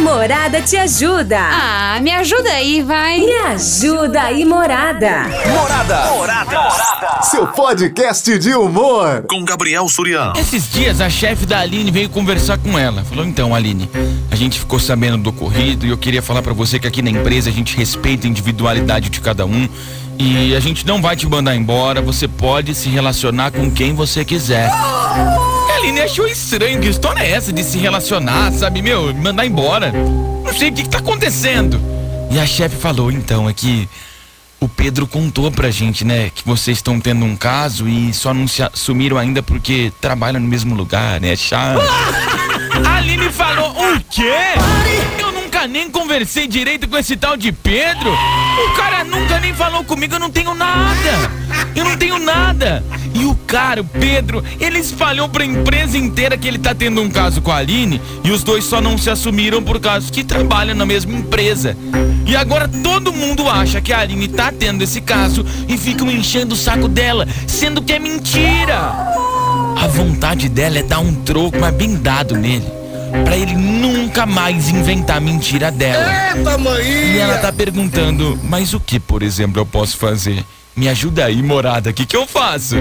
Morada te ajuda. Ah, me ajuda aí, vai. Me ajuda aí, Morada. Morada. Morada. Morada. Seu podcast de humor. Com Gabriel Surião. Esses dias a chefe da Aline veio conversar com ela. Falou: "Então, Aline, a gente ficou sabendo do ocorrido e eu queria falar para você que aqui na empresa a gente respeita a individualidade de cada um e a gente não vai te mandar embora, você pode se relacionar com quem você quiser." A Aline achou estranho, que história é essa de se relacionar, sabe, meu, mandar embora? Não sei o que, que tá acontecendo. E a chefe falou, então, é que o Pedro contou pra gente, né, que vocês estão tendo um caso e só não se assumiram ainda porque trabalham no mesmo lugar, né? Chato. A Aline falou, o quê? Eu nunca nem conversei direito com esse tal de Pedro. O cara nunca nem falou comigo, eu não tenho nada. Eu não tenho nada. E o cara, o Pedro, ele espalhou pra empresa inteira que ele tá tendo um caso com a Aline e os dois só não se assumiram por causa que trabalham na mesma empresa. E agora todo mundo acha que a Aline tá tendo esse caso e ficam enchendo o saco dela, sendo que é mentira. A vontade dela é dar um troco, mas bem dado nele. Pra ele nunca mais inventar mentira dela. Eita, mãe! E ela tá perguntando, mas o que, por exemplo, eu posso fazer? Me ajuda aí, morada, o que, que eu faço?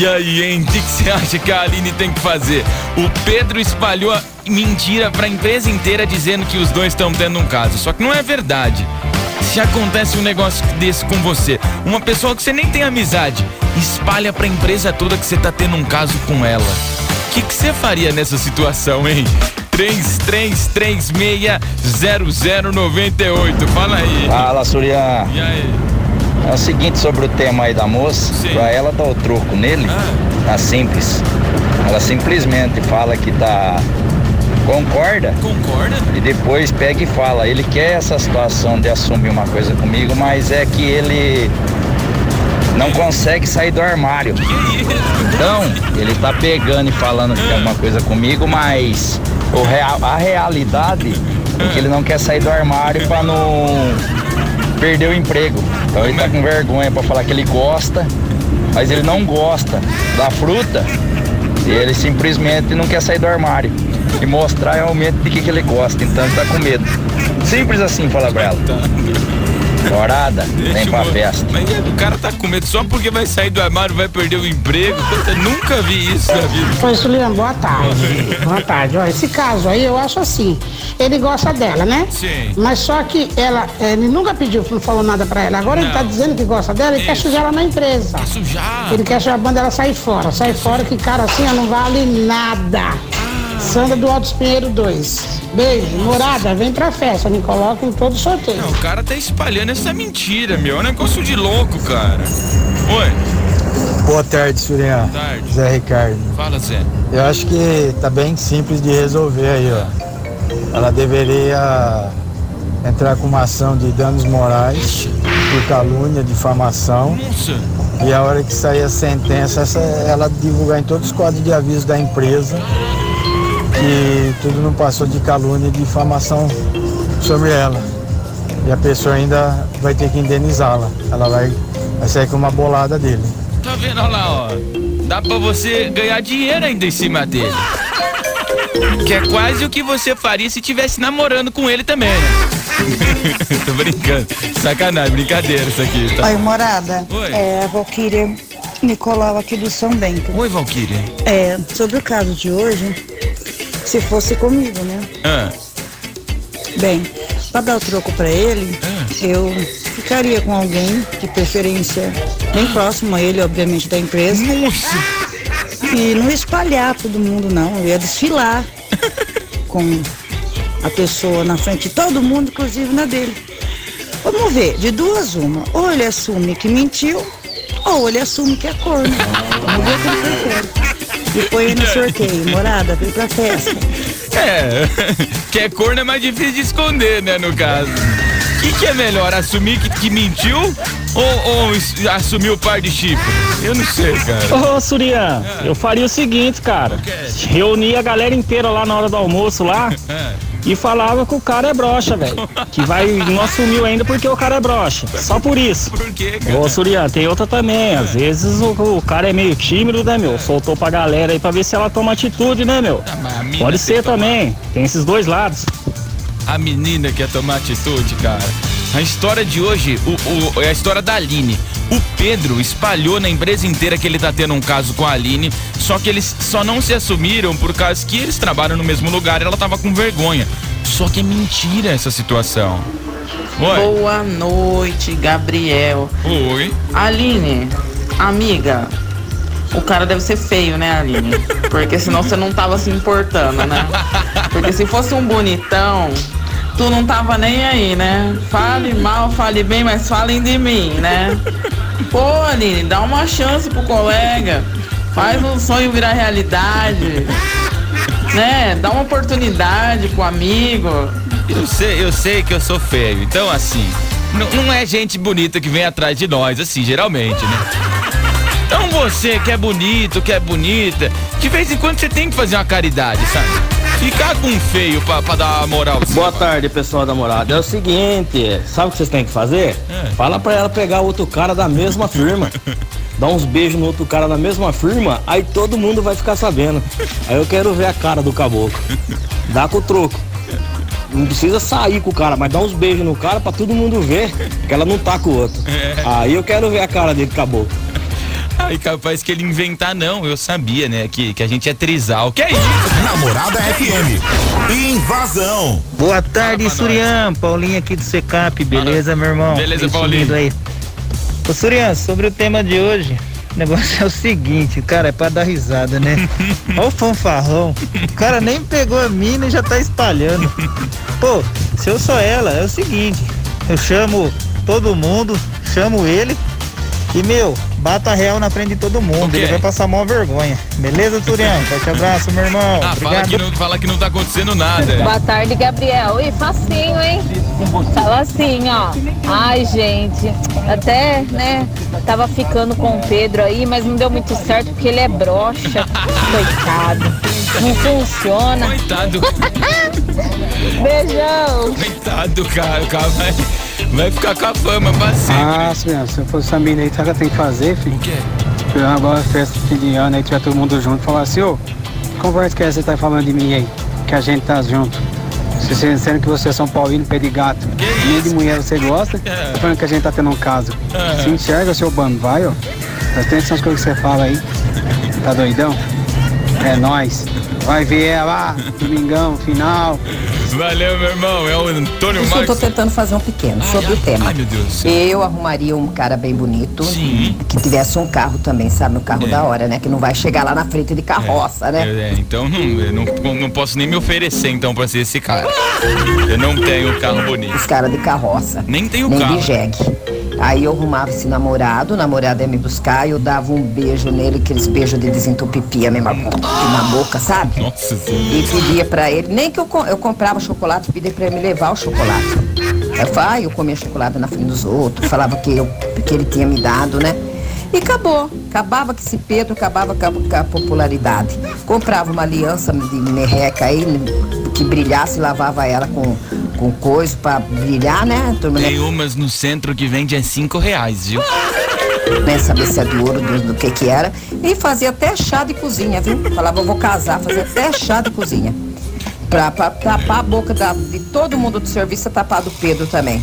E aí, hein? O que que você acha que a Aline tem que fazer? O Pedro espalhou a mentira pra empresa inteira dizendo que os dois estão tendo um caso. Só que não é verdade. Se acontece um negócio desse com você, uma pessoa que você nem tem amizade, espalha pra empresa toda que você tá tendo um caso com ela. O que que você faria nessa situação, hein? 33360098. Fala aí. Fala, Surian. E aí? É o seguinte sobre o tema aí da moça, Sim. pra ela dar o troco nele, Ah. tá simples. Ela simplesmente fala que tá. concorda Concorda? e depois pega e fala. Ele quer essa situação de assumir uma coisa comigo, mas é que ele não consegue sair do armário. Então, ele tá pegando e falando que quer uma coisa comigo, mas o real, a realidade é que ele não quer sair do armário pra não perder o emprego. Então ele tá com vergonha pra falar que ele gosta, mas ele não gosta da fruta e ele simplesmente não quer sair do armário e mostrar realmente de que, que ele gosta. Então ele tá com medo. Simples assim, fala pra ela. Morada, vem pra festa. Mas é, o cara tá com medo só porque vai sair do armário, vai perder o emprego. Eu nunca vi isso na vida. Oi, Juliano, boa tarde. boa tarde. Ó, esse caso aí, eu acho assim, ele gosta dela, né? Sim. Mas só que ela, ele nunca pediu, não falou nada pra ela. Agora ele tá Não. dizendo que gosta dela e quer Isso. sujar ela na empresa. Sujar. Ele quer sujar a banda ela sair fora. Sai fora que cara assim, ó, não vale nada. Sandra do Alto Pinheiro 2. Beijo, morada, vem pra festa, me coloca em todo sorteio. Não, o cara tá espalhando essa mentira, meu. É um negócio de louco, cara. Oi, Boa tarde, Surian. Boa tarde. Zé Ricardo. fala, Zé. Eu acho que tá bem simples de resolver aí, ó. Ela deveria entrar com uma ação de danos morais por calúnia, difamação. Nossa, E a hora que sair a sentença, essa, ela divulgar em todos os quadros de aviso da empresa que tudo não passou de calúnia e difamação sobre ela. E a pessoa ainda vai ter que indenizá-la. Ela vai, vai sair com uma bolada dele. tá vendo Olha lá, ó. Dá pra você ganhar dinheiro ainda em cima dele. Que é quase o que você faria se tivesse namorando com ele também, né? Tô brincando. Sacanagem, brincadeira isso aqui. Tá? Oi, morada. Oi. É a Valquíria Nicolau aqui do São Bento. Oi, Valkyria. É, sobre o caso de hoje, se fosse comigo, né? Ah, Bem, pra dar o troco pra ele, Ah. eu ficaria com alguém, de preferência bem próximo a ele, obviamente, da empresa. nossa! E não espalhar todo mundo, não. Eu ia desfilar com a pessoa na frente de todo mundo, inclusive na dele. Vamos ver, de duas uma. Ou ele assume que mentiu, ou ele assume que é corno. Vamos ver o que prefere. E põe no sorteio, morada, vem pra festa. É, que é corno é mais difícil de esconder, né, no caso. O que, que é melhor, assumir que, que mentiu ou, ou assumir o par de chifre? Eu não sei, cara. Ô, Surian, eu faria o seguinte, cara. Reunir a galera inteira lá na hora do almoço lá É. e falava que o cara é broxa, velho. Que vai, não assumiu ainda porque o cara é broxa. Só por isso. Por quê, cara? Ô, Surya, tem outra também. Às vezes o, o cara é meio tímido, né, meu? Soltou pra galera aí pra ver se ela toma atitude, né, meu? Ah, Pode ser também. Tem esses dois lados. A menina quer tomar atitude, cara. A história de hoje o, o- é a história da Aline. O Pedro espalhou na empresa inteira que ele tá tendo um caso com a Aline, só que eles só não se assumiram por causa que eles trabalham no mesmo lugar e ela tava com vergonha. Só que é mentira essa situação. Oi. Boa noite, Gabriel. Oi. Aline, amiga, o cara deve ser feio, né, Aline? Porque senão você não tava se importando, né? Porque se fosse um bonitão, tu não tava nem aí, né? Fale mal, fale bem, mas falem de mim, né? Pô, Aline, dá uma chance pro colega. Faz um sonho virar realidade. Né? Dá uma oportunidade pro amigo. Eu sei, eu sei que eu sou feio. Então, assim, não, não é gente bonita que vem atrás de nós, assim, geralmente, né? Então você que é bonito, que é bonita, de vez em quando você tem que fazer uma caridade, sabe? Ficar com feio pra, pra dar moral. Boa tarde, pessoal da morada. É o seguinte, sabe o que vocês têm que fazer? É. Fala pra ela pegar outro cara da mesma firma. Dá uns beijos no outro cara da mesma firma, aí todo mundo vai ficar sabendo. Aí eu quero ver a cara do caboclo. Dá com o troco. Não precisa sair com o cara, mas dá uns beijos no cara pra todo mundo ver que ela não tá com o outro. Aí eu quero ver a cara dele, caboclo. Aí capaz que ele inventar, não. Eu sabia, né? Que, que a gente é trisal. Que é isso? Namorada FM. Invasão. Boa tarde, pra Surian. Paulinho aqui do Secap, beleza, meu irmão? Beleza, Esse Paulinho. Aí. Ô, Surian, sobre o tema de hoje, o negócio é o seguinte, cara, é pra dar risada, né? Olha o fanfarrão. O cara nem pegou a mina e já tá espalhando. Pô, se eu sou ela, é o seguinte, eu chamo todo mundo, chamo ele e, meu, bata real na frente de todo mundo. Ele vai passar mó vergonha. Beleza, Surian? Forte abraço, meu irmão. Ah, fala que, não, fala que não tá acontecendo nada. Boa tarde, Gabriel. Ih, facinho, hein? Fala assim, ó. Ai, gente, até, né, tava ficando com o Pedro aí, mas não deu muito certo porque ele é broxa. Coitado. Não funciona. Coitado. Beijão. Coitado, cara. O cara vai, ficar com a fama pra sempre. Ah, senhor, se eu fosse essa mina aí, sabe o que eu tenho que fazer, filho? O quê? Pegar agora festa de fim de ano aí, tiver todo mundo junto, falar assim, ô, que conversa que é que você tá falando de mim aí? Que a gente tá junto. Se você sendo que você é São Paulino, pé de gato, nem de mulher você gosta, tá falando que a gente tá tendo um caso. É. Se enxerga, seu bando, vai, ó. Presta atenção nas coisas que você fala aí. Tá doidão? É nóis. Vai ver ela, domingão, final. Valeu, meu irmão. É o Antônio Isso eu tô Marcos. tentando fazer um pequeno sobre o tema. Ai, meu Deus do céu. Eu arrumaria um cara bem bonito, que tivesse um carro também, sabe? Um carro É. da hora, né? Que não vai chegar lá na frente de carroça, né? É, é, então não, eu não, não posso nem me oferecer então pra ser esse cara. Eu não tenho carro bonito. Os caras de carroça. Nem tenho Nem carro. de jegue. Aí eu arrumava esse namorado, o namorado ia me buscar e eu dava um beijo nele, aqueles beijos de desentupir pia mesmo, na boca, sabe? Nossa E pedia pra ele, nem que eu, eu comprava chocolate, pedia pra ele me levar o chocolate. Aí eu falava, ah, eu comia chocolate na frente dos outros, falava que, eu, que ele tinha me dado, né? E acabou. Acabava com esse Pedro, acabava com a, com a popularidade. Comprava uma aliança de merreca aí, que brilhasse, lavava ela com, com coisa pra brilhar, né? Turma, né? Tem umas no centro que vende a 5 reais, viu? né, saber se é de ouro, do, do que que era, e fazia até chá de cozinha, viu? Falava, eu vou casar, fazia até chá de cozinha. Pra, pra tapar a boca da- de todo mundo do serviço, é tapar do Pedro também.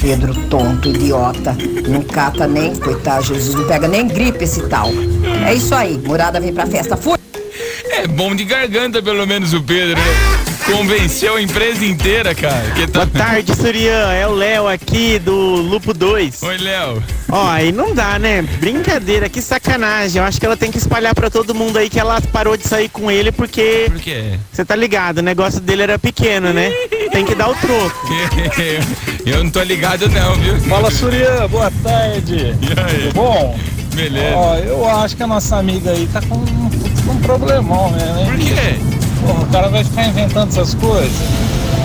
Pedro tonto, idiota, não cata nem, coitado, Jesus, não pega nem gripe esse tal. É isso aí, morada vem pra festa, fui! É bom de garganta, pelo menos, o Pedro, né? Convenceu a empresa inteira, cara. Que tá... Boa tarde, Surian. É o Léo aqui do Lupo 2. Oi, Léo. Ó, aí não dá, né? Brincadeira, que sacanagem. Eu acho que ela tem que espalhar pra todo mundo aí que ela parou de sair com ele porque. Por quê? Você tá ligado, o negócio dele era pequeno, né? Tem que dar o troco. Eu não tô ligado, não, viu? Fala, Surya, boa tarde. E aí? Tudo bom? Beleza. Ó, eu acho que a nossa amiga aí tá com, um problemão mesmo, hein? Por quê? Porra, o cara vai ficar inventando essas coisas.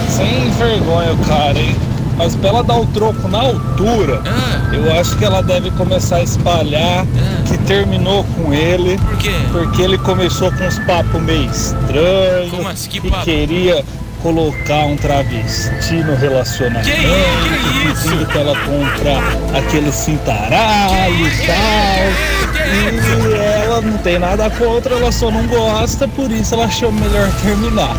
Sem vergonha cara, hein? Mas pra ela dar o troco na altura, Ah. eu acho que ela deve começar a espalhar que terminou com ele. Por quê? Porque ele começou com uns papos meio estranhos. Como assim? Que que papo? queria colocar um travesti no relacionamento. Que que isso? Pedindo pra ela comprar aquele cintaralho e tal. E ela não tem nada contra, ela só não gosta, por isso ela achou melhor terminar.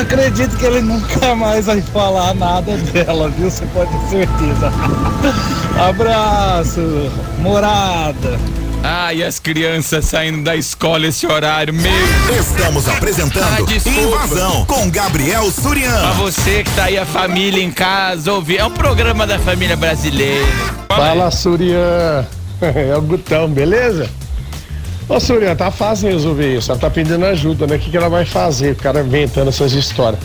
Acredito que ele nunca mais vai falar nada dela, viu? Você pode ter certeza. Abraço, morada. Ah, e as crianças saindo da escola esse horário, meu. Estamos apresentando Ah. Invasão com Gabriel Pra Surian. você que tá aí a família em casa, ouvir. É um programa da família brasileira. Fala, Surian. É o Gutão, beleza? Ô, Surian, tá fácil resolver isso. Ela tá pedindo ajuda, né? O que, que ela vai fazer? O cara inventando essas histórias.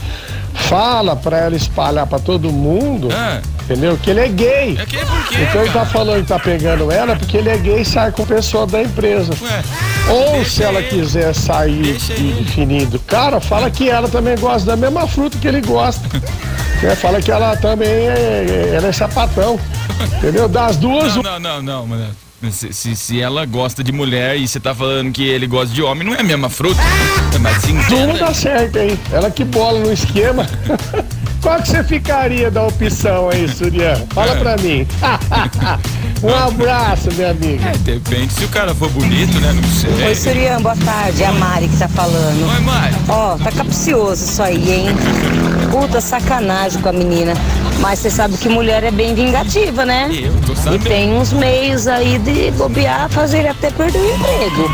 Fala pra ela espalhar pra todo mundo, entendeu? Que ele é gay. É que por quê, Então ele tá cara? falando que tá pegando ela porque ele é gay e sai com o pessoal da empresa. Ou se ela quiser sair definindo, cara, fala que ela também gosta da mesma fruta que ele gosta. Né? Fala que ela também é, ela é sapatão. Entendeu? Das duas, Não, não, não, não, mano. Se, se, se ela gosta de mulher e você tá falando que ele gosta de homem, não é a mesma fruta. Mas sim. Tudo dá certo, hein? Ela que bola no esquema. Qual que você ficaria da opção aí, Surian? Fala pra mim. um abraço, minha amiga. É, depende se o cara for bonito, né? Não sei. Oi, Surian, boa tarde. É a Mari que tá falando. Oi, Mari. Ó, tá capcioso isso aí, hein? Puta sacanagem com a menina. Mas você sabe que mulher é bem vingativa, né? Eu tô E sabendo. tem uns meios aí de bobear, fazer ele até perder o emprego.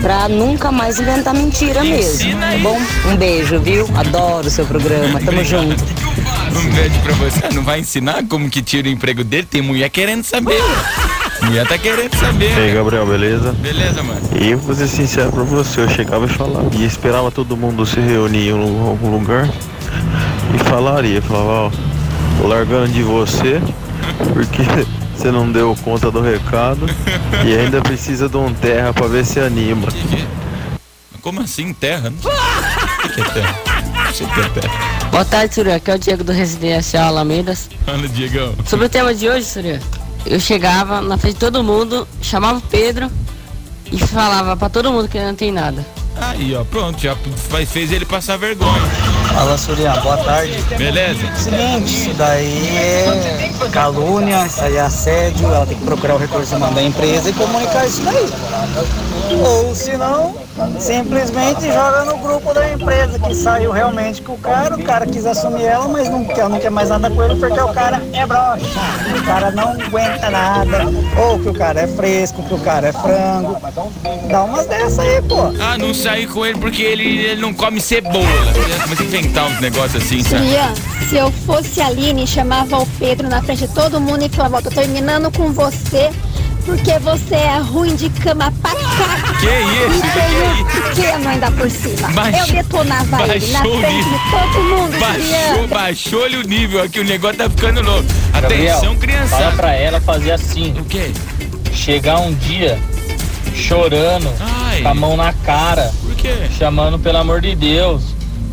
Pra nunca mais inventar mentira mesmo. Tá bom? Um beijo, viu? Adoro o seu programa. Tamo junto. Um beijo pra você. Não vai ensinar como que tira o emprego dele? Tem mulher querendo saber. Mulher tá querendo saber. E aí, Gabriel, beleza? Beleza, mano. E eu vou ser sincero pra você, eu chegava e falava, e esperava todo mundo se reunir em um- algum lugar e falaria, falava, ó, tô largando de você porque você não deu conta do recado e ainda precisa de um terra pra ver se anima. Como assim, terra? O que é terra? O que é terra? Boa tarde, Surya. Aqui é o Diego do Residencial Alamedas. Fala, Diegão. Sobre o tema de hoje, Surya, eu chegava na frente de todo mundo, chamava o Pedro e falava pra todo mundo que ele não tem nada. Aí, ó, pronto, já faz- fez ele passar vergonha. Fala, Surian, boa tarde. Beleza? Seguinte, isso daí é calúnia, isso aí é assédio, ela tem que procurar o recurso humano da empresa e comunicar isso daí. Ou se não, simplesmente joga no grupo da empresa que saiu realmente com o cara, o cara quis assumir ela, mas não quer, não quer mais nada com ele porque o cara é broxa, o cara não aguenta nada, ou que o cara é fresco, que o cara é frango. Dá umas dessas aí, pô. Ah, não saí com ele porque ele, ele não come cebola. Mas inventar uns negócios assim, sabe? Se eu fosse a Aline, chamava o Pedro na frente de todo mundo e falava, ó, tô terminando com você porque você é ruim de cama pra cá. Que isso? E tenho pequeno ainda por cima. Baixou- eu detonava ele na o frente nível. de todo mundo, Baixou, baixou-lhe o nível aqui, o negócio tá ficando louco. Gabriel, Atenção, criança. Fala pra ela fazer assim. O quê? Chegar um dia chorando, com a mão na cara. Por quê? Chamando pelo amor de Deus.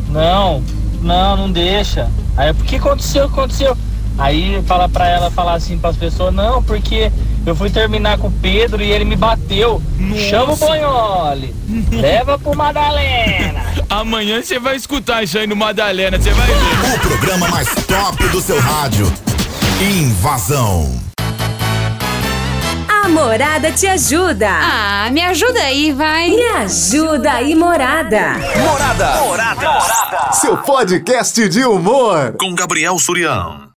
Não, não, não deixa. Aí, por que aconteceu? O que aconteceu? Aí fala pra ela falar assim pras pessoas, não, porque eu fui terminar com o Pedro e ele me bateu. Chama o Bonhole. Leva pro Madalena. Amanhã você vai escutar isso aí no Madalena, você vai ver. O programa mais top do seu rádio. Invasão. A Morada te ajuda. Ah, me ajuda aí, vai. Me ajuda aí, Morada. Morada. Morada. Seu podcast de humor. Com Gabriel Surian.